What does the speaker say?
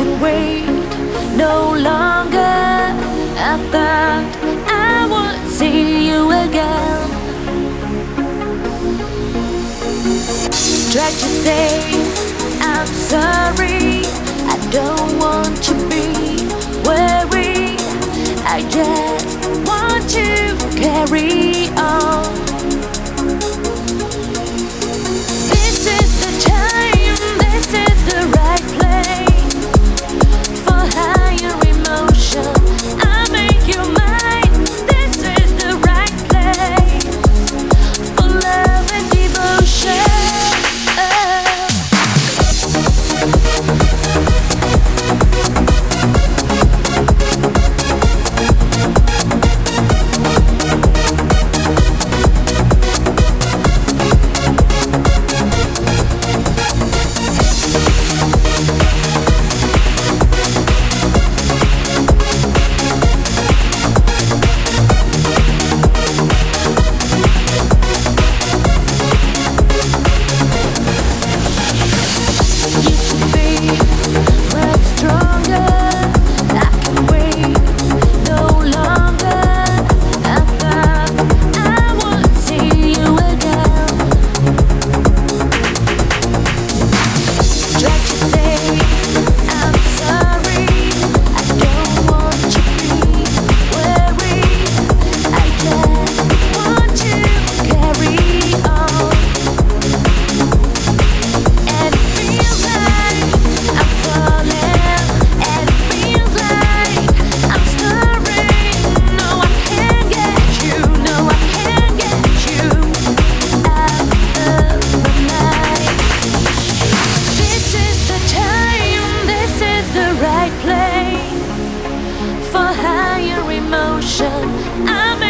can wait no longer. I thought I would see you again. Tried to say I'm sorry. I don't want to be worried. I just want to carry on. for higher emotion. I'm